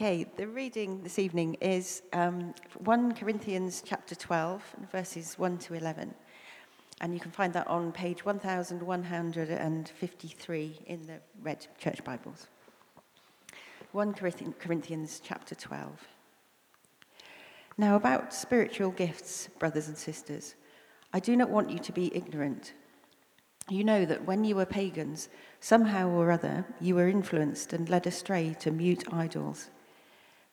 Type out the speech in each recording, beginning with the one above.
Okay, the reading this evening is um, 1 Corinthians chapter 12, verses 1 to 11. And you can find that on page 1153 in the Red Church Bibles. 1 Corinthians chapter 12. Now, about spiritual gifts, brothers and sisters, I do not want you to be ignorant. You know that when you were pagans, somehow or other you were influenced and led astray to mute idols.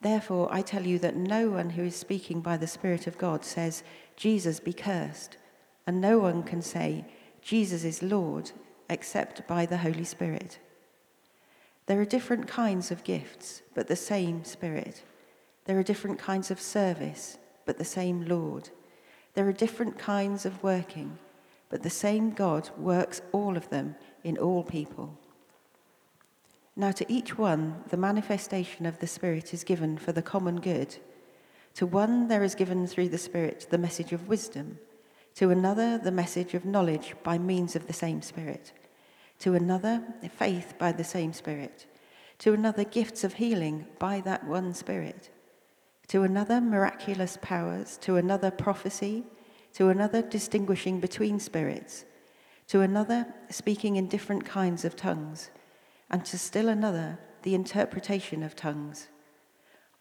Therefore, I tell you that no one who is speaking by the Spirit of God says, Jesus be cursed, and no one can say, Jesus is Lord, except by the Holy Spirit. There are different kinds of gifts, but the same Spirit. There are different kinds of service, but the same Lord. There are different kinds of working, but the same God works all of them in all people. Now, to each one, the manifestation of the Spirit is given for the common good. To one, there is given through the Spirit the message of wisdom, to another, the message of knowledge by means of the same Spirit, to another, faith by the same Spirit, to another, gifts of healing by that one Spirit, to another, miraculous powers, to another, prophecy, to another, distinguishing between spirits, to another, speaking in different kinds of tongues and to still another, the interpretation of tongues.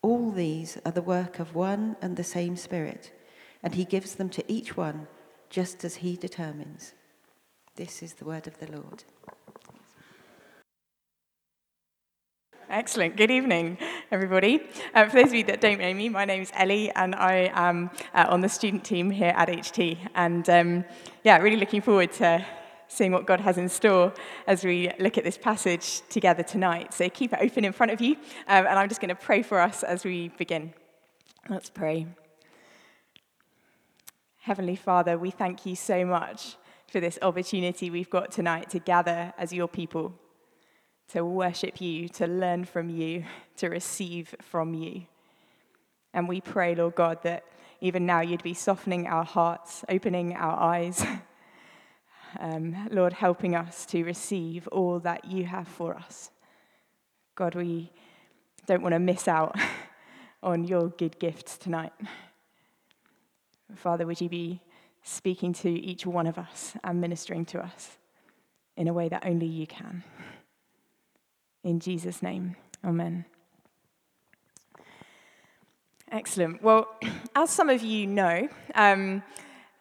All these are the work of one and the same Spirit, and He gives them to each one just as He determines. This is the word of the Lord. Excellent. Good evening, everybody. Uh, for those of you that don't know me, my name is Ellie, and I am uh, on the student team here at HT. And um, yeah, really looking forward to seeing what God has in store as we look at this passage together tonight. So keep it open in front of you, um, and I'm just going to pray for us as we begin. Let's pray. Heavenly Father, we thank you so much for this opportunity we've got tonight to gather as your people, to worship you, to learn from you, to receive from you. And we pray, Lord God, that even now you'd be softening our hearts, opening our eyes. um, Lord, helping us to receive all that you have for us. God, we don't want to miss out on your good gifts tonight. Father, would you be speaking to each one of us and ministering to us in a way that only you can? In Jesus' name, amen. Excellent. Well, as some of you know, um,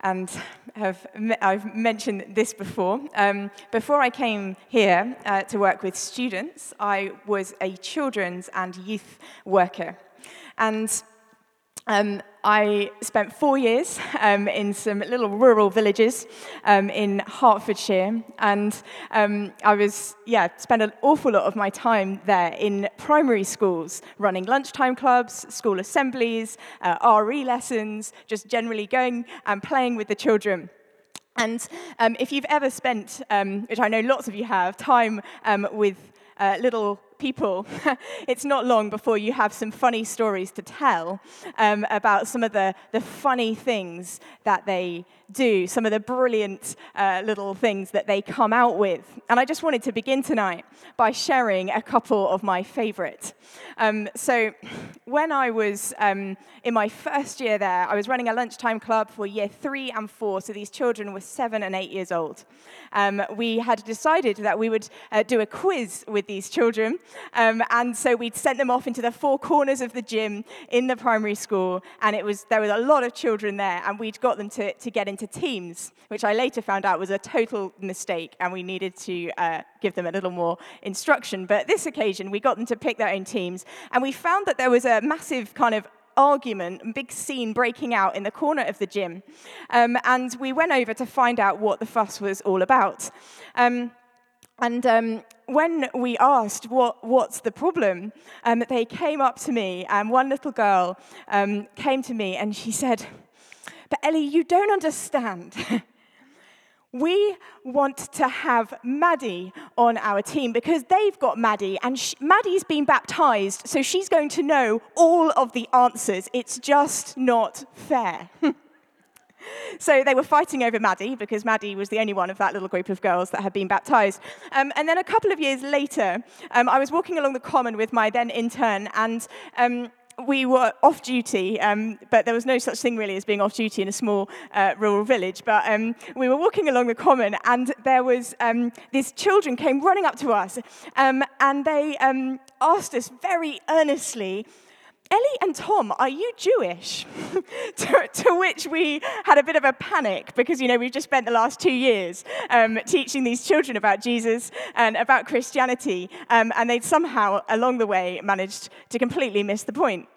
and have, I've mentioned this before. Um, before I came here uh, to work with students, I was a children's and youth worker. And um, I spent four years um, in some little rural villages um, in Hertfordshire, and um, I was, yeah, spent an awful lot of my time there in primary schools, running lunchtime clubs, school assemblies, uh, RE lessons, just generally going and playing with the children. And um, if you've ever spent, um, which I know lots of you have, time with uh, little people, it's not long before you have some funny stories to tell um, about some of the, the funny things that they do, some of the brilliant uh, little things that they come out with. And I just wanted to begin tonight by sharing a couple of my favorite. Um, so, when I was um, in my first year there, I was running a lunchtime club for year three and four, so these children were seven and eight years old. Um, we had decided that we would uh, do a quiz with these children, um, and so we'd sent them off into the four corners of the gym in the primary school, and it was there was a lot of children there, and we'd got them to, to get into teams, which I later found out was a total mistake, and we needed to uh, give them a little more instruction. But this occasion, we got them to pick their own teams, and we found that there was a massive kind of argument, big scene breaking out in the corner of the gym. Um, and we went over to find out what the fuss was all about. Um, and um, when we asked what, what's the problem, um, they came up to me, and one little girl um, came to me and she said, But Ellie, you don't understand. we want to have Maddie on our team because they've got Maddie, and she, Maddie's been baptized, so she's going to know all of the answers. It's just not fair. so they were fighting over Maddie because Maddie was the only one of that little group of girls that had been baptized. Um, and then a couple of years later, um, I was walking along the common with my then intern, and um, we were off duty, um, but there was no such thing really as being off duty in a small uh, rural village. But um, we were walking along the common, and there was um, these children came running up to us, um, and they um, asked us very earnestly. Ellie and Tom, are you Jewish? to, to, which we had a bit of a panic because, you know, we've just spent the last two years um, teaching these children about Jesus and about Christianity, um, and they'd somehow, along the way, managed to completely miss the point.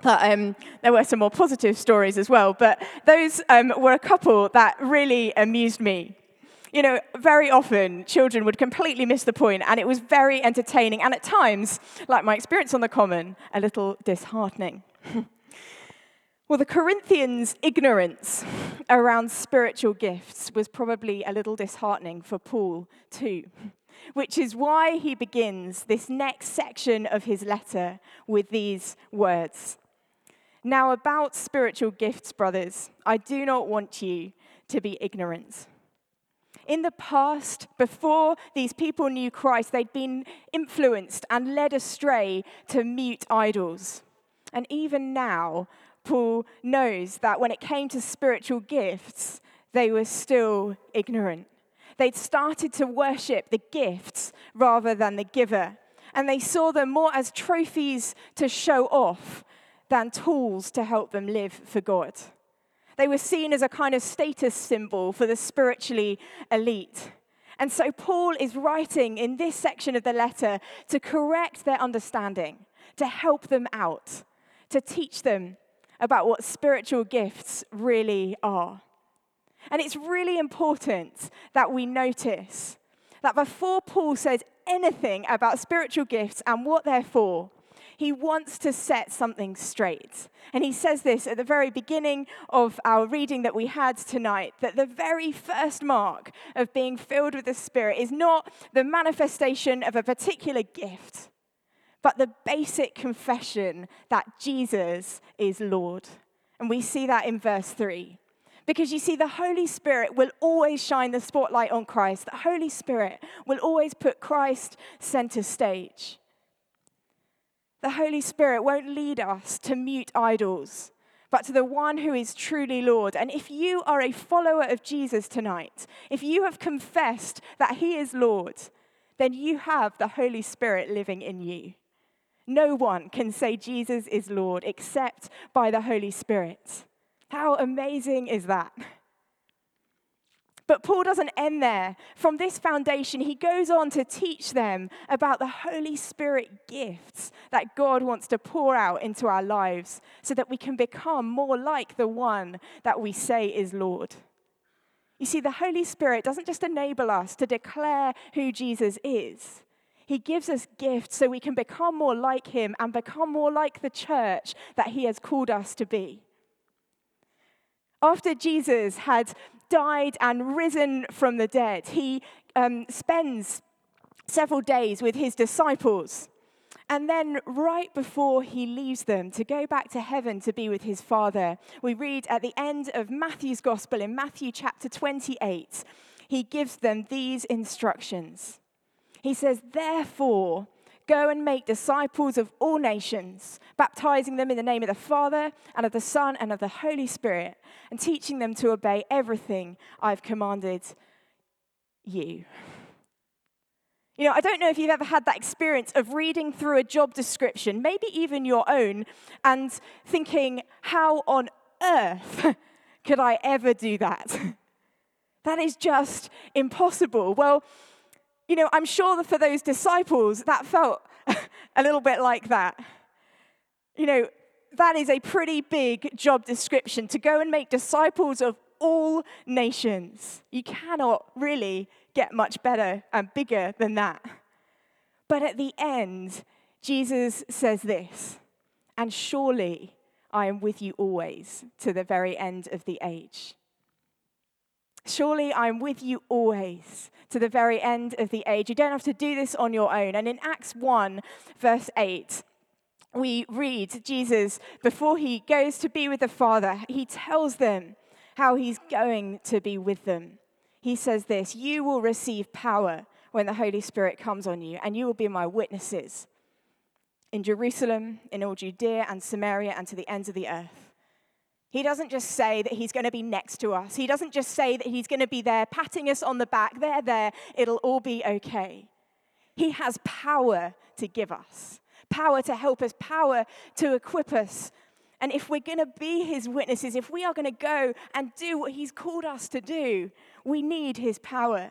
But um, there were some more positive stories as well. But those um, were a couple that really amused me you know, very often children would completely miss the point, and it was very entertaining, and at times, like my experience on the common, a little disheartening. well, the Corinthians' ignorance around spiritual gifts was probably a little disheartening for Paul, too, which is why he begins this next section of his letter with these words. Now, about spiritual gifts, brothers, I do not want you to be ignorant. In the past, before these people knew Christ, they'd been influenced and led astray to mute idols. And even now, Paul knows that when it came to spiritual gifts, they were still ignorant. They'd started to worship the gifts rather than the giver. And they saw them more as trophies to show off than tools to help them live for God. They were seen as a kind of status symbol for the spiritually elite. And so Paul is writing in this section of the letter to correct their understanding, to help them out, to teach them about what spiritual gifts really are. And it's really important that we notice that before Paul says anything about spiritual gifts and what they're for, he wants to set something straight. And he says this at the very beginning of our reading that we had tonight that the very first mark of being filled with the Spirit is not the manifestation of a particular gift, but the basic confession that Jesus is Lord. And we see that in verse 3. Because you see, the Holy Spirit will always shine the spotlight on Christ. The Holy Spirit will always put Christ center stage the Holy Spirit won't lead us to mute idols, but to the one who is truly Lord. And if you are a follower of Jesus tonight, if you have confessed that he is Lord, then you have the Holy Spirit living in you. No one can say Jesus is Lord except by the Holy Spirit. How amazing is that? But Paul doesn't end there. From this foundation, he goes on to teach them about the Holy Spirit gifts that God wants to pour out into our lives so that we can become more like the one that we say is Lord. You see, the Holy Spirit doesn't just enable us to declare who Jesus is, He gives us gifts so we can become more like Him and become more like the church that He has called us to be after Jesus had died and risen from the dead, he um, spends several days with his disciples. And then, right before he leaves them to go back to heaven to be with his Father, we read at the end of Matthew's Gospel in Matthew chapter 28, he gives them these instructions. He says, Therefore, Go and make disciples of all nations, baptizing them in the name of the Father and of the Son and of the Holy Spirit, and teaching them to obey everything I've commanded you. You know, I don't know if you've ever had that experience of reading through a job description, maybe even your own, and thinking, how on earth could I ever do that? that is just impossible. Well, you know, I'm sure that for those disciples, that felt a little bit like that. You know, that is a pretty big job description to go and make disciples of all nations. You cannot really get much better and bigger than that. But at the end, Jesus says this, and surely I am with you always to the very end of the age. Surely I'm with you always to the very end of the age. You don't have to do this on your own. And in Acts 1, verse 8, we read Jesus, before he goes to be with the Father, he tells them how he's going to be with them. He says this You will receive power when the Holy Spirit comes on you, and you will be my witnesses in Jerusalem, in all Judea and Samaria, and to the ends of the earth. He doesn't just say that he's going to be next to us. He doesn't just say that he's going to be there patting us on the back. There, there, it'll all be okay. He has power to give us, power to help us, power to equip us. And if we're going to be his witnesses, if we are going to go and do what he's called us to do, we need his power.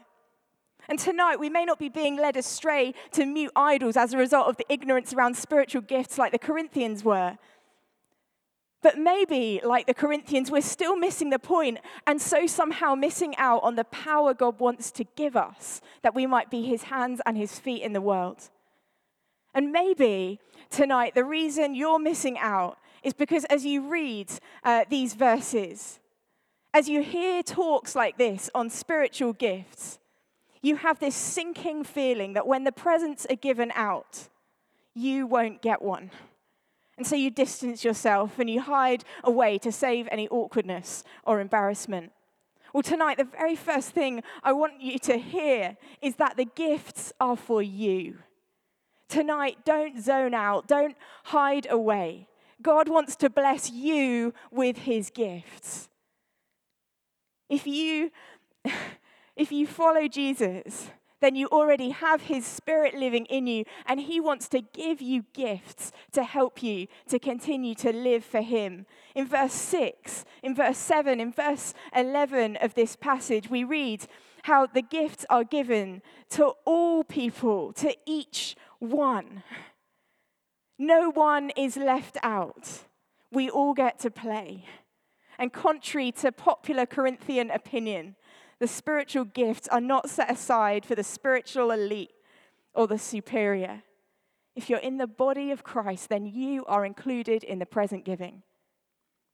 And tonight, we may not be being led astray to mute idols as a result of the ignorance around spiritual gifts like the Corinthians were. But maybe, like the Corinthians, we're still missing the point and so somehow missing out on the power God wants to give us that we might be his hands and his feet in the world. And maybe tonight, the reason you're missing out is because as you read uh, these verses, as you hear talks like this on spiritual gifts, you have this sinking feeling that when the presents are given out, you won't get one. And so you distance yourself and you hide away to save any awkwardness or embarrassment. Well, tonight, the very first thing I want you to hear is that the gifts are for you. Tonight, don't zone out, don't hide away. God wants to bless you with his gifts. If you, if you follow Jesus, then you already have His Spirit living in you, and He wants to give you gifts to help you to continue to live for Him. In verse 6, in verse 7, in verse 11 of this passage, we read how the gifts are given to all people, to each one. No one is left out. We all get to play. And contrary to popular Corinthian opinion, the spiritual gifts are not set aside for the spiritual elite or the superior. If you're in the body of Christ, then you are included in the present giving.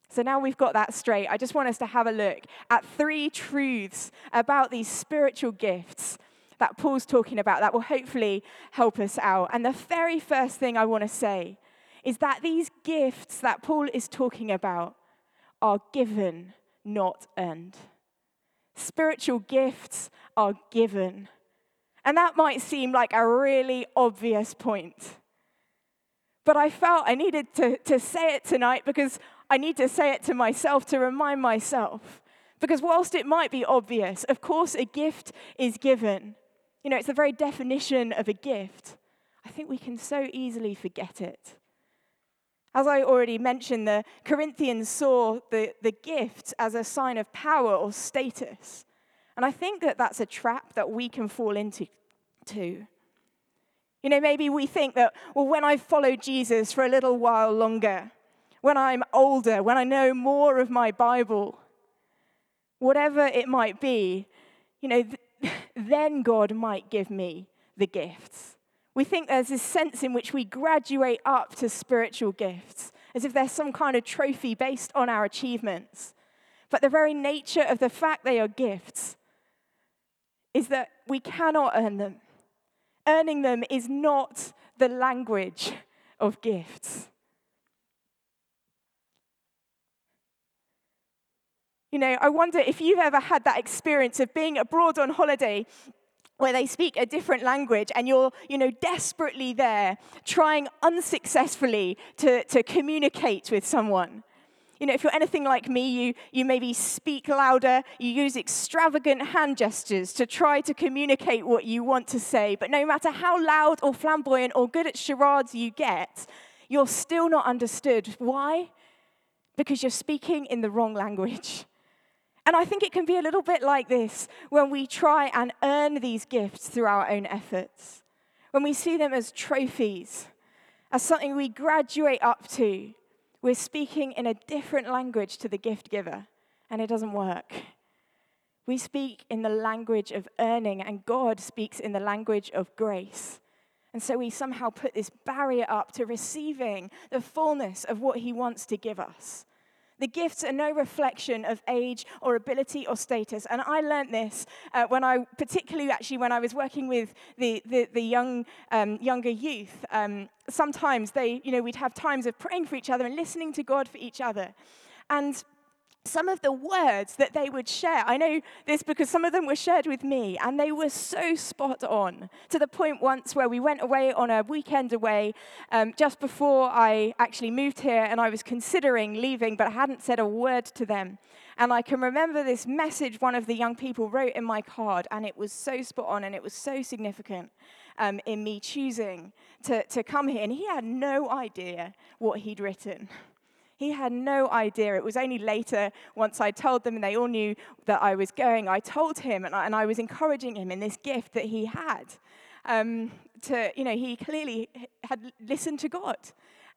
So now we've got that straight. I just want us to have a look at three truths about these spiritual gifts that Paul's talking about that will hopefully help us out. And the very first thing I want to say is that these gifts that Paul is talking about are given, not earned. Spiritual gifts are given. And that might seem like a really obvious point. But I felt I needed to, to say it tonight because I need to say it to myself to remind myself. Because whilst it might be obvious, of course, a gift is given. You know, it's the very definition of a gift. I think we can so easily forget it. As I already mentioned, the Corinthians saw the, the gift as a sign of power or status. And I think that that's a trap that we can fall into too. You know, maybe we think that, well, when I've followed Jesus for a little while longer, when I'm older, when I know more of my Bible, whatever it might be, you know, th- then God might give me the gifts. We think there's this sense in which we graduate up to spiritual gifts, as if there's some kind of trophy based on our achievements. But the very nature of the fact they are gifts is that we cannot earn them. Earning them is not the language of gifts. You know, I wonder if you've ever had that experience of being abroad on holiday where they speak a different language and you're you know desperately there trying unsuccessfully to, to communicate with someone. You know if you're anything like me you, you maybe speak louder you use extravagant hand gestures to try to communicate what you want to say but no matter how loud or flamboyant or good at charades you get you're still not understood. Why? Because you're speaking in the wrong language and I think it can be a little bit like this when we try and earn these gifts through our own efforts, when we see them as trophies, as something we graduate up to. We're speaking in a different language to the gift giver, and it doesn't work. We speak in the language of earning, and God speaks in the language of grace. And so we somehow put this barrier up to receiving the fullness of what He wants to give us. The gifts are no reflection of age or ability or status. And I learned this uh, when I, particularly actually when I was working with the, the, the young, um, younger youth. Um, sometimes they, you know, we'd have times of praying for each other and listening to God for each other. And some of the words that they would share. I know this because some of them were shared with me, and they were so spot on to the point once where we went away on a weekend away um, just before I actually moved here, and I was considering leaving, but I hadn't said a word to them. And I can remember this message one of the young people wrote in my card, and it was so spot on and it was so significant um, in me choosing to, to come here. And he had no idea what he'd written. He had no idea. It was only later, once I told them and they all knew that I was going, I told him and I, and I was encouraging him in this gift that he had. Um, to, you know, he clearly had listened to God.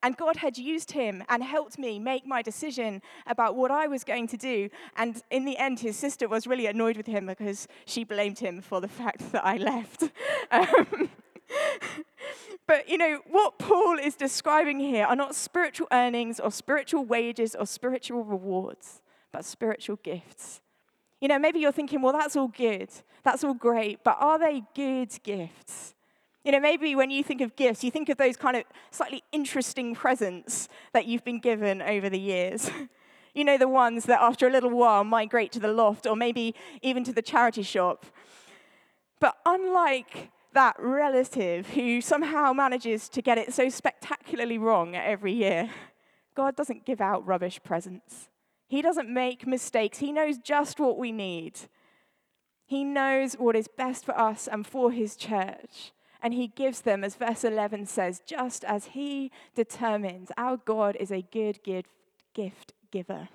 And God had used him and helped me make my decision about what I was going to do. And in the end, his sister was really annoyed with him because she blamed him for the fact that I left. Um, but you know, what Paul is describing here are not spiritual earnings or spiritual wages or spiritual rewards, but spiritual gifts. You know, maybe you're thinking, well, that's all good, that's all great, but are they good gifts? You know, maybe when you think of gifts, you think of those kind of slightly interesting presents that you've been given over the years. you know, the ones that after a little while migrate to the loft or maybe even to the charity shop. But unlike that relative who somehow manages to get it so spectacularly wrong every year. God doesn't give out rubbish presents. He doesn't make mistakes. He knows just what we need. He knows what is best for us and for his church. And he gives them, as verse 11 says, just as he determines. Our God is a good good gift giver.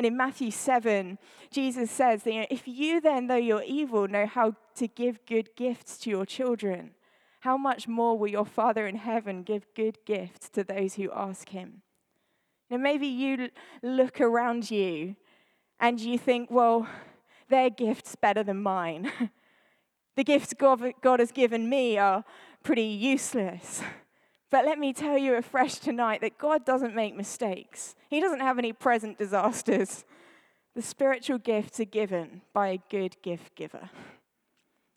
And in Matthew 7, Jesus says that you know, if you then, though you're evil, know how to give good gifts to your children, how much more will your Father in heaven give good gifts to those who ask him? Now, maybe you look around you and you think, well, their gift's better than mine. the gifts God, God has given me are pretty useless. But let me tell you afresh tonight that God doesn't make mistakes. He doesn't have any present disasters. The spiritual gifts are given by a good gift giver.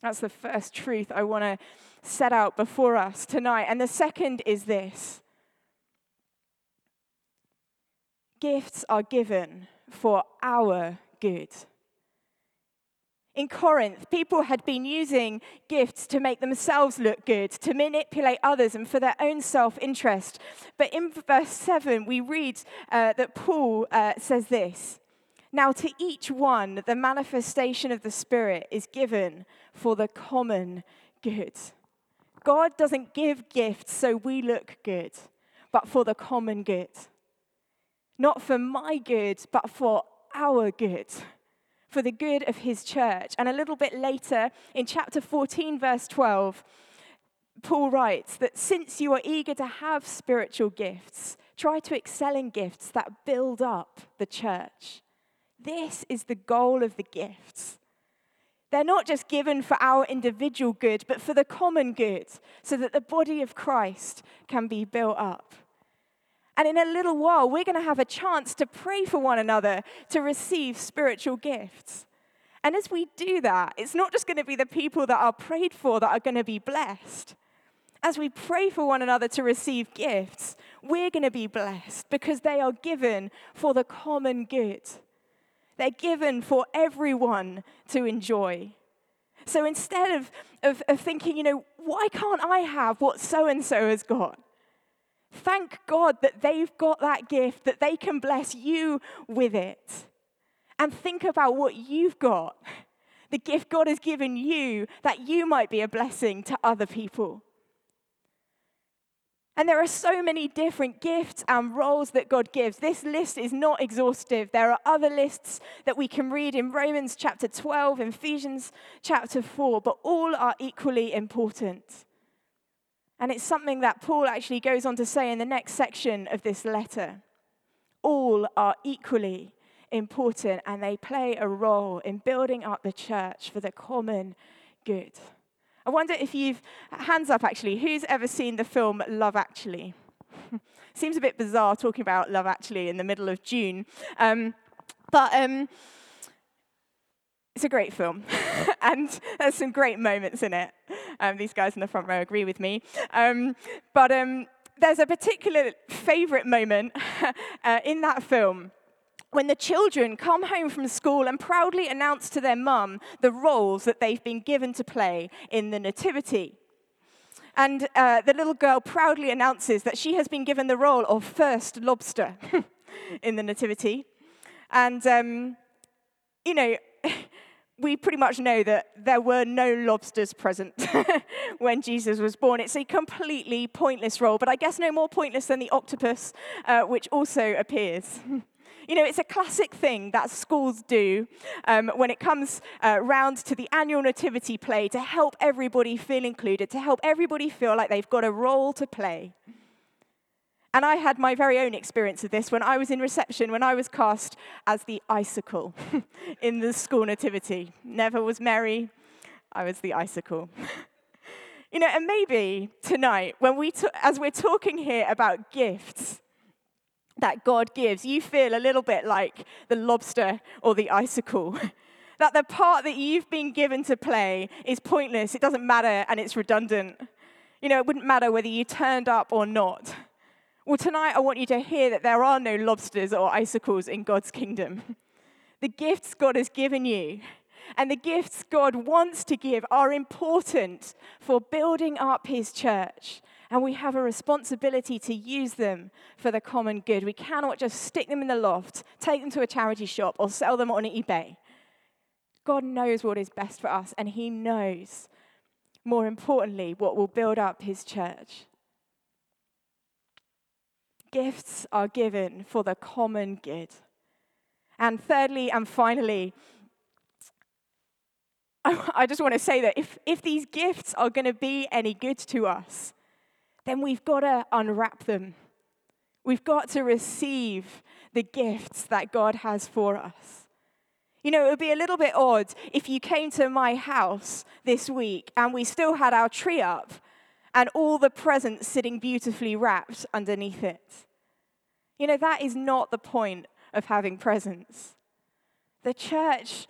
That's the first truth I want to set out before us tonight. And the second is this gifts are given for our good. In Corinth, people had been using gifts to make themselves look good, to manipulate others, and for their own self interest. But in verse 7, we read uh, that Paul uh, says this Now, to each one, the manifestation of the Spirit is given for the common good. God doesn't give gifts so we look good, but for the common good. Not for my good, but for our good for the good of his church. And a little bit later, in chapter 14, verse 12, Paul writes that since you are eager to have spiritual gifts, try to excel in gifts that build up the church. This is the goal of the gifts. They're not just given for our individual good, but for the common good, so that the body of Christ can be built up. And in a little while, we're going to have a chance to pray for one another to receive spiritual gifts. And as we do that, it's not just going to be the people that are prayed for that are going to be blessed. As we pray for one another to receive gifts, we're going to be blessed because they are given for the common good. They're given for everyone to enjoy. So instead of, of, of thinking, you know, why can't I have what so and so has got? Thank God that they've got that gift, that they can bless you with it. And think about what you've got the gift God has given you that you might be a blessing to other people. And there are so many different gifts and roles that God gives. This list is not exhaustive. There are other lists that we can read in Romans chapter 12, Ephesians chapter 4, but all are equally important. And it's something that Paul actually goes on to say in the next section of this letter. All are equally important and they play a role in building up the church for the common good. I wonder if you've, hands up actually, who's ever seen the film Love Actually? Seems a bit bizarre talking about Love Actually in the middle of June. Um, but um, it's a great film, and there's some great moments in it. Um, these guys in the front row agree with me. Um, but um, there's a particular favorite moment uh, in that film when the children come home from school and proudly announce to their mum the roles that they've been given to play in the Nativity. And uh, the little girl proudly announces that she has been given the role of first lobster in the Nativity. And, um, you know, we pretty much know that there were no lobsters present when Jesus was born. It's a completely pointless role, but I guess no more pointless than the octopus, uh, which also appears. You know, it's a classic thing that schools do um, when it comes uh, round to the annual nativity play to help everybody feel included, to help everybody feel like they've got a role to play. And I had my very own experience of this when I was in reception, when I was cast as the icicle in the school nativity. Never was Mary, I was the icicle. you know, and maybe tonight, when we as we're talking here about gifts, that God gives, you feel a little bit like the lobster or the icicle. that the part that you've been given to play is pointless, it doesn't matter, and it's redundant. You know, it wouldn't matter whether you turned up or not. Well, tonight I want you to hear that there are no lobsters or icicles in God's kingdom. The gifts God has given you and the gifts God wants to give are important for building up his church and we have a responsibility to use them for the common good. We cannot just stick them in the loft, take them to a charity shop, or sell them on eBay. God knows what is best for us, and He knows, more importantly, what will build up His church. Gifts are given for the common good. And thirdly and finally, I, just want to say that if, if these gifts are going to be any good to us, then we've got to unwrap them. We've got to receive the gifts that God has for us. You know, it would be a little bit odd if you came to my house this week and we still had our tree up and all the presents sitting beautifully wrapped underneath it. You know, that is not the point of having presents. The church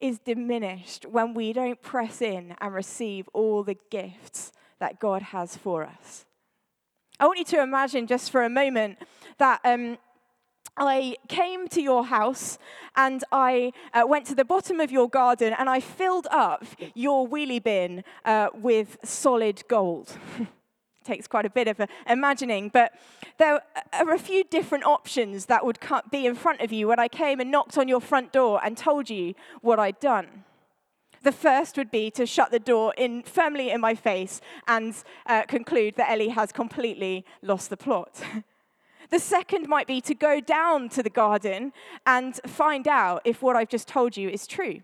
is diminished when we don't press in and receive all the gifts that God has for us. I want you to imagine just for a moment that um, I came to your house and I uh, went to the bottom of your garden and I filled up your wheelie bin uh, with solid gold. Takes quite a bit of imagining, but there are a few different options that would be in front of you when I came and knocked on your front door and told you what I'd done. The first would be to shut the door in firmly in my face and uh, conclude that Ellie has completely lost the plot. the second might be to go down to the garden and find out if what I've just told you is true.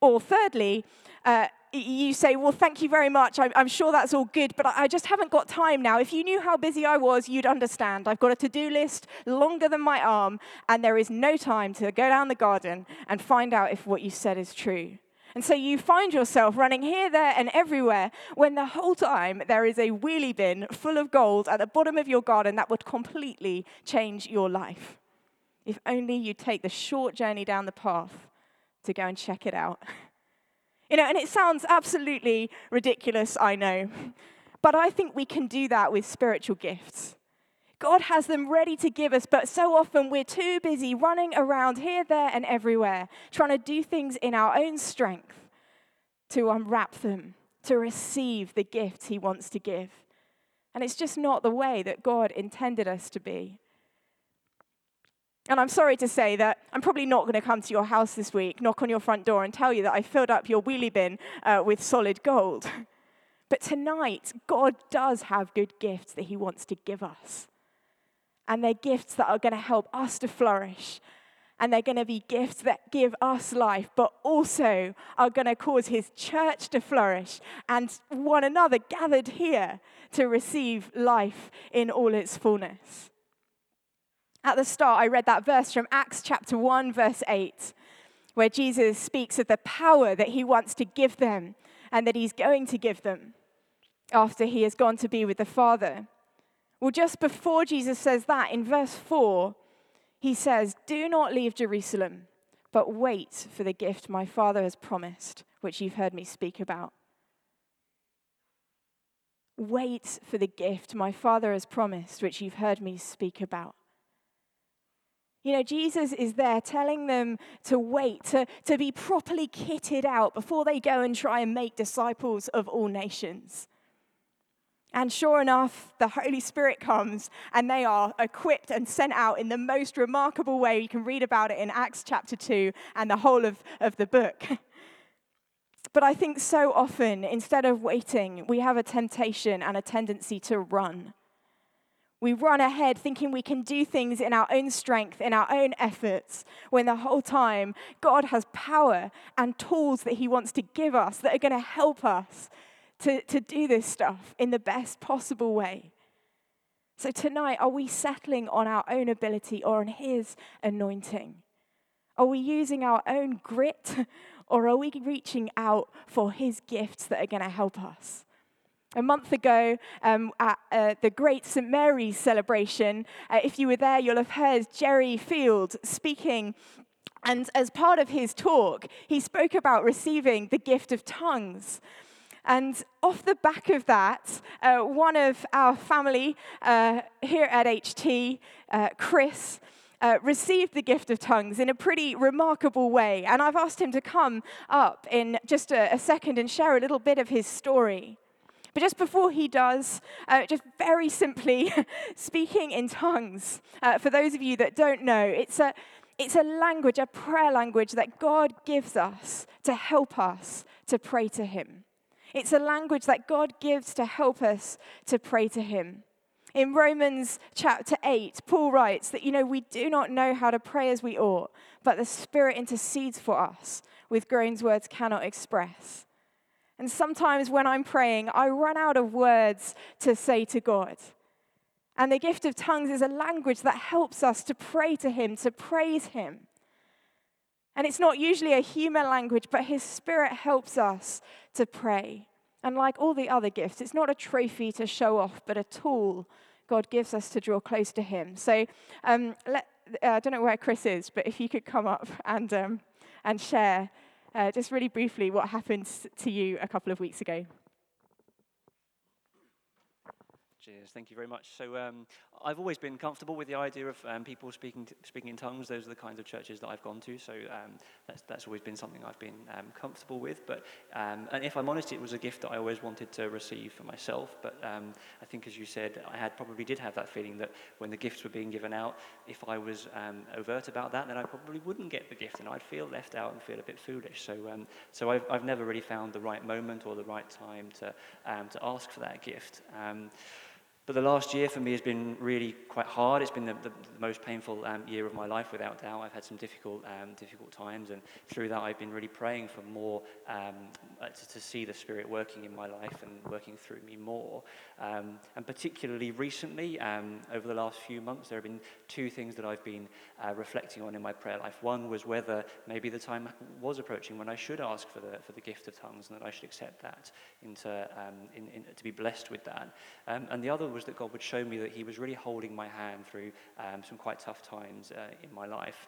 Or thirdly, uh, you say, Well, thank you very much. I'm, I'm sure that's all good, but I, I just haven't got time now. If you knew how busy I was, you'd understand. I've got a to do list longer than my arm, and there is no time to go down the garden and find out if what you said is true. And so you find yourself running here, there, and everywhere when the whole time there is a wheelie bin full of gold at the bottom of your garden that would completely change your life. If only you take the short journey down the path to go and check it out. You know, and it sounds absolutely ridiculous, I know, but I think we can do that with spiritual gifts. God has them ready to give us, but so often we're too busy running around here, there, and everywhere, trying to do things in our own strength to unwrap them, to receive the gifts He wants to give. And it's just not the way that God intended us to be. And I'm sorry to say that I'm probably not going to come to your house this week, knock on your front door, and tell you that I filled up your wheelie bin uh, with solid gold. But tonight, God does have good gifts that He wants to give us and they're gifts that are going to help us to flourish. And they're going to be gifts that give us life, but also are going to cause his church to flourish and one another gathered here to receive life in all its fullness. At the start, I read that verse from Acts chapter 1, verse 8, where Jesus speaks of the power that he wants to give them and that he's going to give them after he has gone to be with the Father. Well, just before Jesus says that, in verse 4, he says, Do not leave Jerusalem, but wait for the gift my Father has promised, which you've heard me speak about. Wait for the gift my Father has promised, which you've heard me speak about. You know, Jesus is there telling them to wait, to, to be properly kitted out before they go and try and make disciples of all nations. And sure enough, the Holy Spirit comes and they are equipped and sent out in the most remarkable way. You can read about it in Acts chapter 2 and the whole of, of the book. But I think so often, instead of waiting, we have a temptation and a tendency to run. We run ahead thinking we can do things in our own strength, in our own efforts, when the whole time God has power and tools that He wants to give us that are going to help us to, to do this stuff in the best possible way. So, tonight, are we settling on our own ability or on His anointing? Are we using our own grit or are we reaching out for His gifts that are going to help us? A month ago, um, at uh, the Great St. Mary's celebration, uh, if you were there, you'll have heard Jerry Field speaking and as part of his talk, he spoke about receiving the gift of tongues. And off the back of that, uh, one of our family uh, here at HT, uh, Chris, uh, received the gift of tongues in a pretty remarkable way. And I've asked him to come up in just a, a second and share a little bit of his story. But just before he does, uh, just very simply, speaking in tongues, uh, for those of you that don't know, it's a, it's a language, a prayer language that God gives us to help us to pray to Him. It's a language that God gives to help us to pray to Him. In Romans chapter 8, Paul writes that, you know, we do not know how to pray as we ought, but the Spirit intercedes for us with groans words cannot express. And sometimes when I'm praying, I run out of words to say to God. And the gift of tongues is a language that helps us to pray to Him, to praise Him. And it's not usually a human language, but His Spirit helps us to pray. And like all the other gifts, it's not a trophy to show off, but a tool God gives us to draw close to Him. So um, let, uh, I don't know where Chris is, but if you could come up and, um, and share uh, just really briefly what happened to you a couple of weeks ago. Cheers. Thank you very much. So um, I've always been comfortable with the idea of um, people speaking t- speaking in tongues. Those are the kinds of churches that I've gone to. So um, that's that's always been something I've been um, comfortable with. But um, and if I'm honest, it was a gift that I always wanted to receive for myself. But um, I think, as you said, I had probably did have that feeling that when the gifts were being given out, if I was overt about that, then I probably wouldn't get the gift, and I'd feel left out and feel a bit foolish. So so I've I've never really found the right moment or the right time to to ask for that gift. But the last year for me has been really quite hard. It's been the, the, the most painful um, year of my life, without doubt. I've had some difficult, um, difficult times, and through that, I've been really praying for more um, uh, to, to, see the Spirit working in my life and working through me more. Um, and particularly recently, um, over the last few months, there have been two things that I've been uh, reflecting on in my prayer life. One was whether maybe the time was approaching when I should ask for the, for the gift of tongues and that I should accept that into, um, in, in, to be blessed with that. and the other was that God would show me that He was really holding my hand through um, some quite tough times uh, in my life.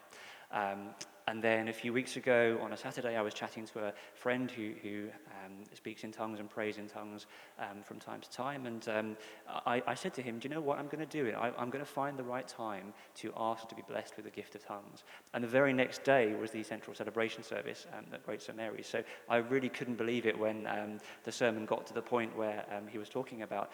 Um, and then a few weeks ago on a Saturday, I was chatting to a friend who, who um, speaks in tongues and prays in tongues um, from time to time. And um, I, I, said to him, Do you know what I'm going to do? I, am going to find the right time to ask to be blessed with the gift of tongues. And the very next day was the central celebration service um, at Great St. Mary's. So I really couldn't believe it when um, the sermon got to the point where um, he was talking about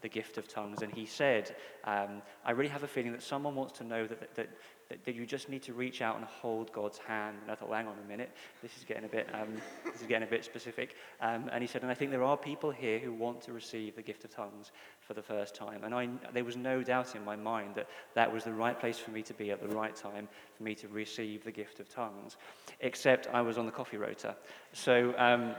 the gift of tongues. And he said, I really have a feeling that someone wants to know that, that, that, that, you just need to reach out and hold God's hand. And I thought, well, hang on a minute, this is getting a bit, um, this is getting a bit specific. Um, and he said, and I think there are people here who want to receive the gift of tongues for the first time. And I, there was no doubt in my mind that that was the right place for me to be at the right time for me to receive the gift of tongues. Except I was on the coffee rota. So. Um,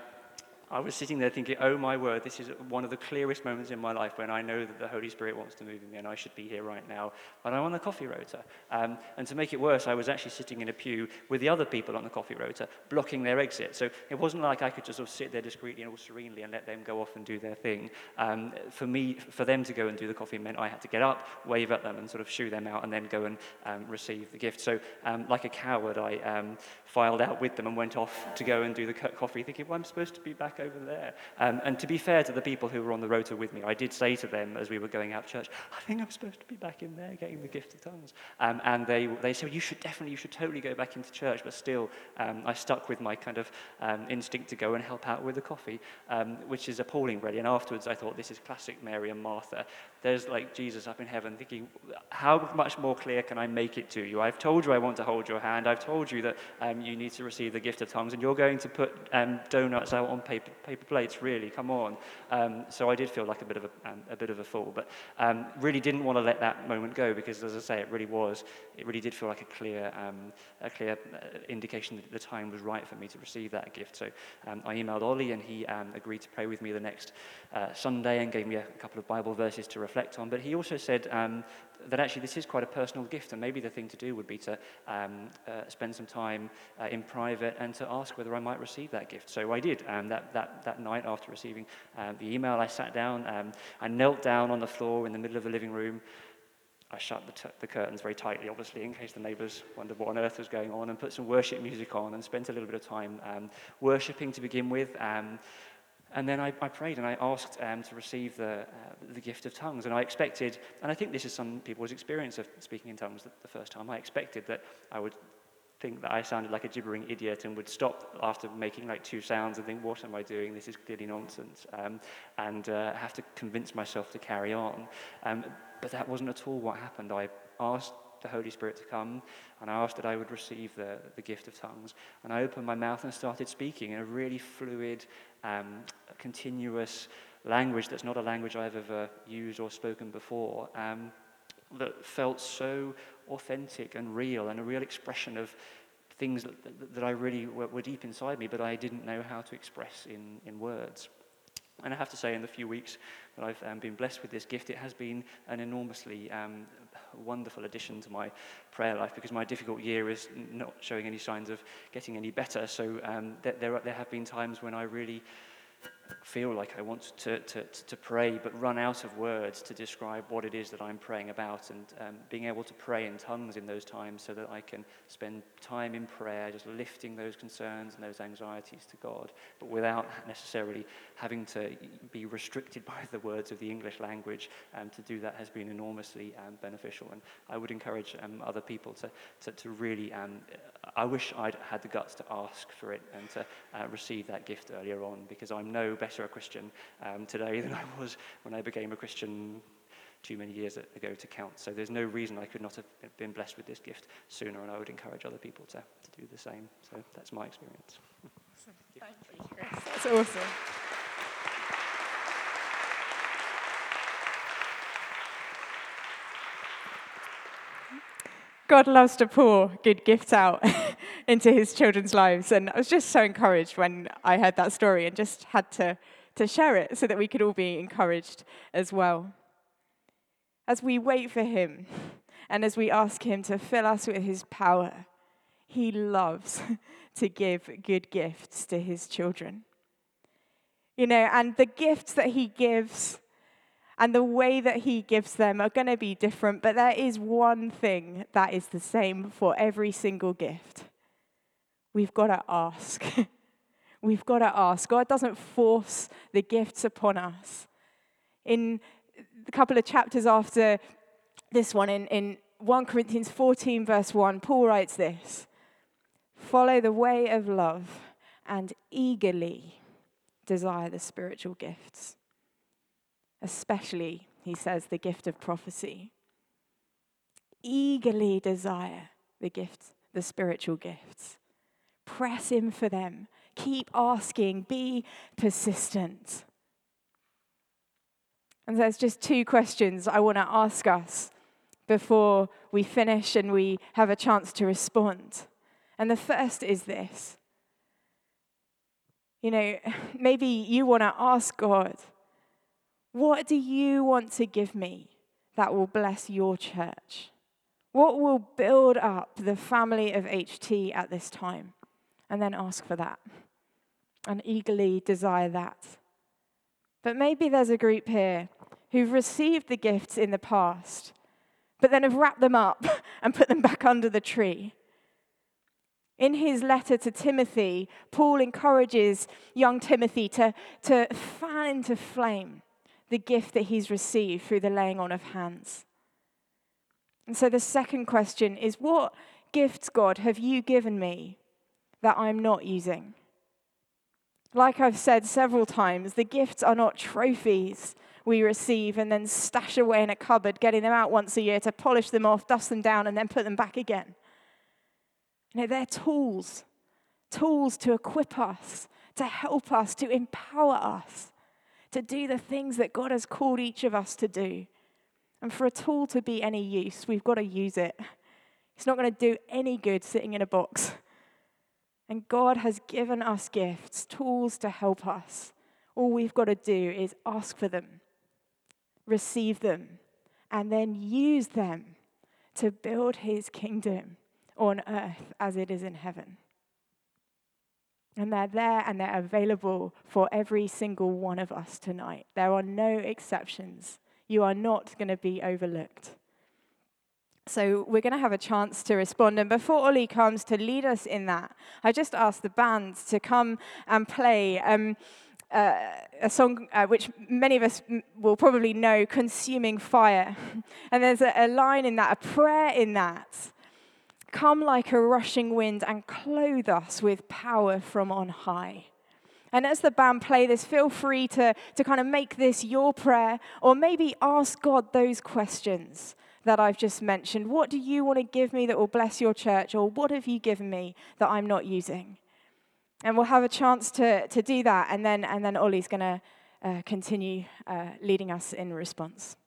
I was sitting there thinking, oh my word, this is one of the clearest moments in my life when I know that the Holy Spirit wants to move in me and I should be here right now. But I'm on the coffee rota. Um, and to make it worse, I was actually sitting in a pew with the other people on the coffee rota, blocking their exit. So it wasn't like I could just sort of sit there discreetly and all serenely and let them go off and do their thing. Um, for me, for them to go and do the coffee meant I had to get up, wave at them and sort of shoo them out and then go and um, receive the gift. So um, like a coward, I um, filed out with them and went off to go and do the coffee thinking, well, I'm supposed to be back over there. Um, and to be fair to the people who were on the rota with me, I did say to them as we were going out church, I think I'm supposed to be back in there getting the gift of tongues. Um, and they, they said, you should definitely, you should totally go back into church. But still, um, I stuck with my kind of um, instinct to go and help out with the coffee, um, which is appalling, really. And afterwards, I thought, this is classic Mary and Martha. There's like Jesus up in heaven thinking, how much more clear can I make it to you? I've told you I want to hold your hand. I've told you that um, you need to receive the gift of tongues, and you're going to put um, donuts out on paper, paper plates. Really, come on. Um, so I did feel like a bit of a, um, a bit of a fool, but um, really didn't want to let that moment go because, as I say, it really was. It really did feel like a clear, um, a clear uh, indication that the time was right for me to receive that gift. So I emailed Ollie, and he agreed to pray with me the next uh, Sunday and gave me a couple of Bible verses to reflect on. But he also said um, that actually this is quite a personal gift, and maybe the thing to do would be to um, uh, spend some time uh, in private and to ask whether I might receive that gift. So I did. Um, that, that, that night after receiving um, the email, I sat down, um, I knelt down on the floor in the middle of the living room. I shut the, t- the curtains very tightly, obviously, in case the neighbours wondered what on earth was going on, and put some worship music on and spent a little bit of time um, worshipping to begin with. And then I, I prayed and I asked um, to receive the, uh, the gift of tongues. And I expected, and I think this is some people's experience of speaking in tongues the first time, I expected that I would think that I sounded like a gibbering idiot and would stop after making like two sounds and think, what am I doing? This is clearly nonsense. Um, and uh, have to convince myself to carry on. Um, but that wasn't at all what happened. I asked the Holy Spirit to come, and I asked that I would receive the, the gift of tongues. And I opened my mouth and started speaking in a really fluid, um, continuous language that's not a language I've ever used or spoken before, um, that felt so authentic and real and a real expression of things that, that I really were, were deep inside me, but I didn't know how to express in, in words. And I have to say, in the few weeks that I've um, been blessed with this gift, it has been an enormously um, wonderful addition to my prayer life because my difficult year is not showing any signs of getting any better. So um, there, there, there have been times when I really feel like I want to, to, to pray, but run out of words to describe what it is that I'm praying about, and um, being able to pray in tongues in those times so that I can spend time in prayer, just lifting those concerns and those anxieties to God, but without necessarily having to be restricted by the words of the English language. Um, to do that has been enormously um, beneficial, and I would encourage um, other people to, to, to really. I wish I'd had the guts to ask for it and to uh, receive that gift earlier on, because I'm no better a Christian um, today than I was when I became a Christian too many years ago to count. So there's no reason I could not have been blessed with this gift sooner, and I would encourage other people to, to do the same. So that's my experience. Awesome. Thank you, Chris. That's awesome. God loves to pour good gifts out into his children's lives. And I was just so encouraged when I heard that story and just had to, to share it so that we could all be encouraged as well. As we wait for him and as we ask him to fill us with his power, he loves to give good gifts to his children. You know, and the gifts that he gives and the way that he gives them are going to be different, but there is one thing that is the same for every single gift. We've got to ask. We've got to ask. God doesn't force the gifts upon us. In a couple of chapters after this one, in, in 1 Corinthians 14, verse 1, Paul writes this Follow the way of love and eagerly desire the spiritual gifts especially, he says, the gift of prophecy. Eagerly desire the gifts, the spiritual gifts. Press in for them. Keep asking. Be persistent. And there's just two questions I want to ask us before we finish and we have a chance to respond. And the first is this. You know, maybe you want to ask God, what do you want to give me that will bless your church? What will build up the family of HT at this time? And then ask for that and eagerly desire that. But maybe there's a group here who've received the gifts in the past, but then have wrapped them up and put them back under the tree. In his letter to Timothy, Paul encourages young Timothy to, to fan into flame the gift that he's received through the laying on of hands. And so the second question is what gifts, God, have you given me that I'm not using? Like I've said several times, the gifts are not trophies we receive and then stash away in a cupboard, getting them out once a year to polish them off, dust them down, and then put them back again. You know, they're tools, tools to equip us, to help us, to empower us to do the things that God has called each of us to do. And for a tool to be any use, we've got to use it. It's not going to do any good sitting in a box. And God has given us gifts, tools to help us. All we've got to do is ask for them, receive them, and then use them to build his kingdom on earth as it is in heaven. And they're there and they're available for every single one of us tonight. There are no exceptions. You are not going to be overlooked. So we're going to have a chance to respond. And before Ollie comes to lead us in that, I just asked the band to come and play um, uh, a song uh, which many of us will probably know, Consuming Fire. and there's a, a line in that, a prayer in that Come like a rushing wind and clothe us with power from on high. And as the band play this, feel free to, to kind of make this your prayer or maybe ask God those questions that I've just mentioned. What do you want to give me that will bless your church? Or what have you given me that I'm not using? And we'll have a chance to, to do that. And then, and then Ollie's going to uh, continue uh, leading us in response.